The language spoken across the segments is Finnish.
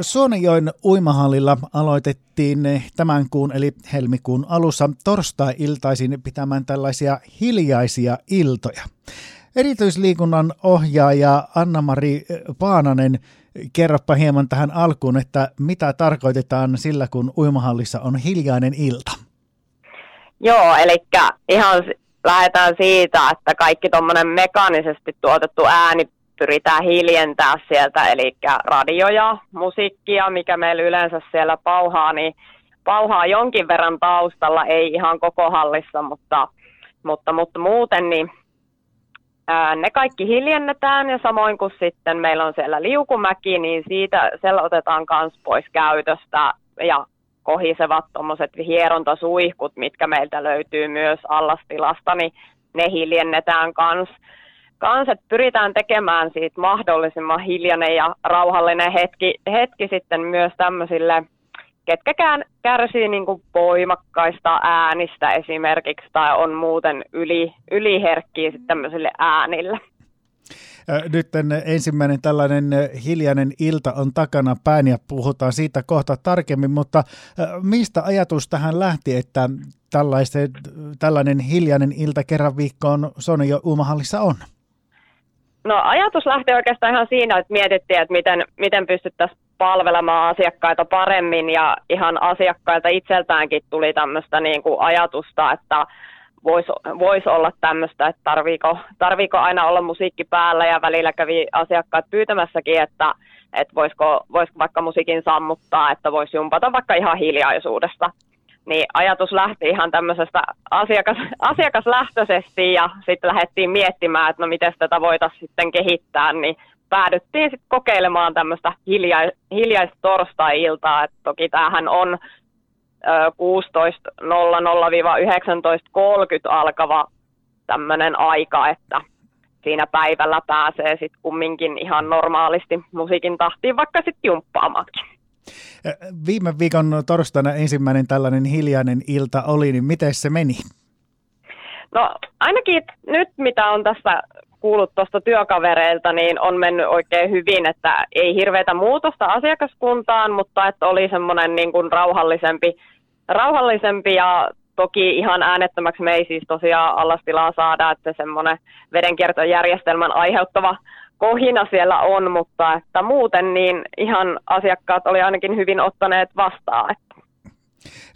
Suonenjoen uimahallilla aloitettiin tämän kuun eli helmikuun alussa torstai-iltaisin pitämään tällaisia hiljaisia iltoja. Erityisliikunnan ohjaaja Anna-Mari Paananen, kerropa hieman tähän alkuun, että mitä tarkoitetaan sillä, kun uimahallissa on hiljainen ilta? Joo, eli ihan lähdetään siitä, että kaikki tuommoinen mekaanisesti tuotettu ääni pyritään hiljentää sieltä, eli radioja, musiikkia, mikä meillä yleensä siellä pauhaa, niin pauhaa jonkin verran taustalla, ei ihan koko hallissa, mutta, mutta, mutta muuten niin ää, ne kaikki hiljennetään ja samoin kuin sitten meillä on siellä liukumäki, niin siitä siellä otetaan myös pois käytöstä ja kohisevat tuommoiset hierontasuihkut, mitkä meiltä löytyy myös allastilasta, niin ne hiljennetään kanssa kans, että pyritään tekemään siitä mahdollisimman hiljainen ja rauhallinen hetki, hetki sitten myös tämmöisille, ketkä kärsii niin kuin voimakkaista äänistä esimerkiksi tai on muuten yli, yliherkkiä sitten tämmöisille äänille. Nyt ensimmäinen tällainen hiljainen ilta on takana päin ja puhutaan siitä kohta tarkemmin, mutta mistä ajatus tähän lähti, että tällainen hiljainen ilta kerran viikkoon Sonio Uumahallissa on? No ajatus lähti oikeastaan ihan siinä, että mietittiin, että miten, miten pystyttäisiin palvelemaan asiakkaita paremmin ja ihan asiakkailta itseltäänkin tuli tämmöistä niin kuin ajatusta, että voisi vois olla tämmöistä, että tarviiko, tarviiko aina olla musiikki päällä ja välillä kävi asiakkaat pyytämässäkin, että, että voisiko, voisiko vaikka musiikin sammuttaa, että voisi jumpata vaikka ihan hiljaisuudesta niin ajatus lähti ihan tämmöisestä asiakas, asiakaslähtöisesti ja sitten lähdettiin miettimään, että no miten tätä voitaisiin sitten kehittää, niin päädyttiin sitten kokeilemaan tämmöistä hilja, hiljaista torstai-iltaa, että toki tämähän on 16.00-19.30 alkava tämmöinen aika, että siinä päivällä pääsee sitten kumminkin ihan normaalisti musiikin tahtiin vaikka sitten jumppaamaankin. Viime viikon torstaina ensimmäinen tällainen hiljainen ilta oli, niin miten se meni? No ainakin nyt mitä on tässä kuullut tuosta työkavereilta, niin on mennyt oikein hyvin, että ei hirveätä muutosta asiakaskuntaan, mutta että oli semmoinen niin kuin rauhallisempi, rauhallisempi ja toki ihan äänettömäksi me ei siis tosiaan allastilaa saada, että semmoinen vedenkiertojärjestelmän aiheuttava kohina siellä on, mutta että muuten niin ihan asiakkaat oli ainakin hyvin ottaneet vastaan.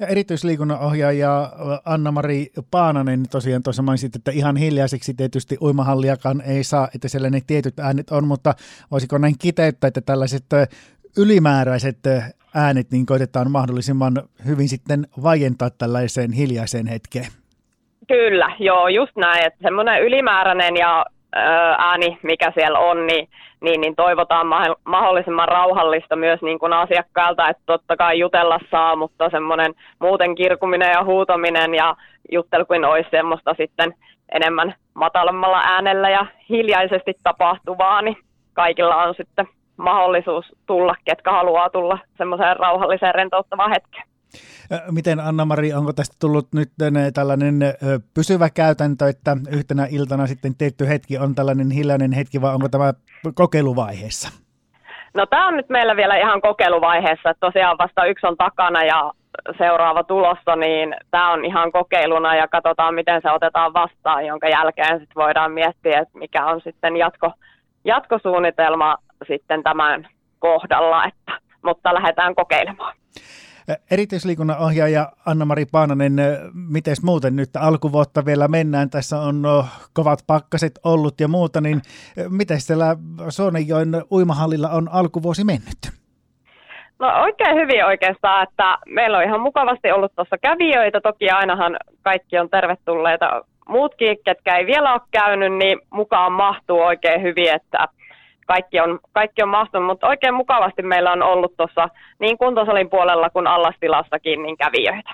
Ja erityisliikunnan ohjaaja Anna-Mari Paananen tosiaan tuossa mainitsit, että ihan hiljaiseksi tietysti uimahalliakaan ei saa, että siellä ne tietyt äänet on, mutta voisiko näin kiteyttää, että tällaiset ylimääräiset äänet niin koitetaan mahdollisimman hyvin sitten vajentaa tällaiseen hiljaiseen hetkeen? Kyllä, joo, just näin, että semmoinen ylimääräinen ja ääni, mikä siellä on, niin, niin, niin toivotaan mahdollisimman rauhallista myös niin kuin asiakkailta, että totta kai jutella saa, mutta semmoinen muuten kirkuminen ja huutaminen ja juttelu kuin olisi semmoista sitten enemmän matalammalla äänellä ja hiljaisesti tapahtuvaa, niin kaikilla on sitten mahdollisuus tulla, ketkä haluaa tulla semmoiseen rauhalliseen rentouttavaan hetkeen. Miten Anna-Mari, onko tästä tullut nyt tällainen pysyvä käytäntö, että yhtenä iltana sitten tietty hetki on tällainen hiljainen hetki, vai onko tämä kokeiluvaiheessa? No tämä on nyt meillä vielä ihan kokeiluvaiheessa, että tosiaan vasta yksi on takana ja seuraava tulossa, niin tämä on ihan kokeiluna ja katsotaan, miten se otetaan vastaan, jonka jälkeen sitten voidaan miettiä, että mikä on sitten jatko, jatkosuunnitelma sitten tämän kohdalla, että, mutta lähdetään kokeilemaan. Erityisliikunnan ohjaaja Anna-Mari Paananen, miten muuten nyt alkuvuotta vielä mennään? Tässä on kovat pakkaset ollut ja muuta, niin miten siellä Suonenjoen uimahallilla on alkuvuosi mennyt? No oikein hyvin oikeastaan, että meillä on ihan mukavasti ollut tuossa kävijöitä. Toki ainahan kaikki on tervetulleita. Muutkin, ketkä ei vielä ole käynyt, niin mukaan mahtuu oikein hyvin, että kaikki on, kaikki on mahtunut, mutta oikein mukavasti meillä on ollut tuossa niin kuntosalin puolella kuin allastilassakin niin kävijöitä.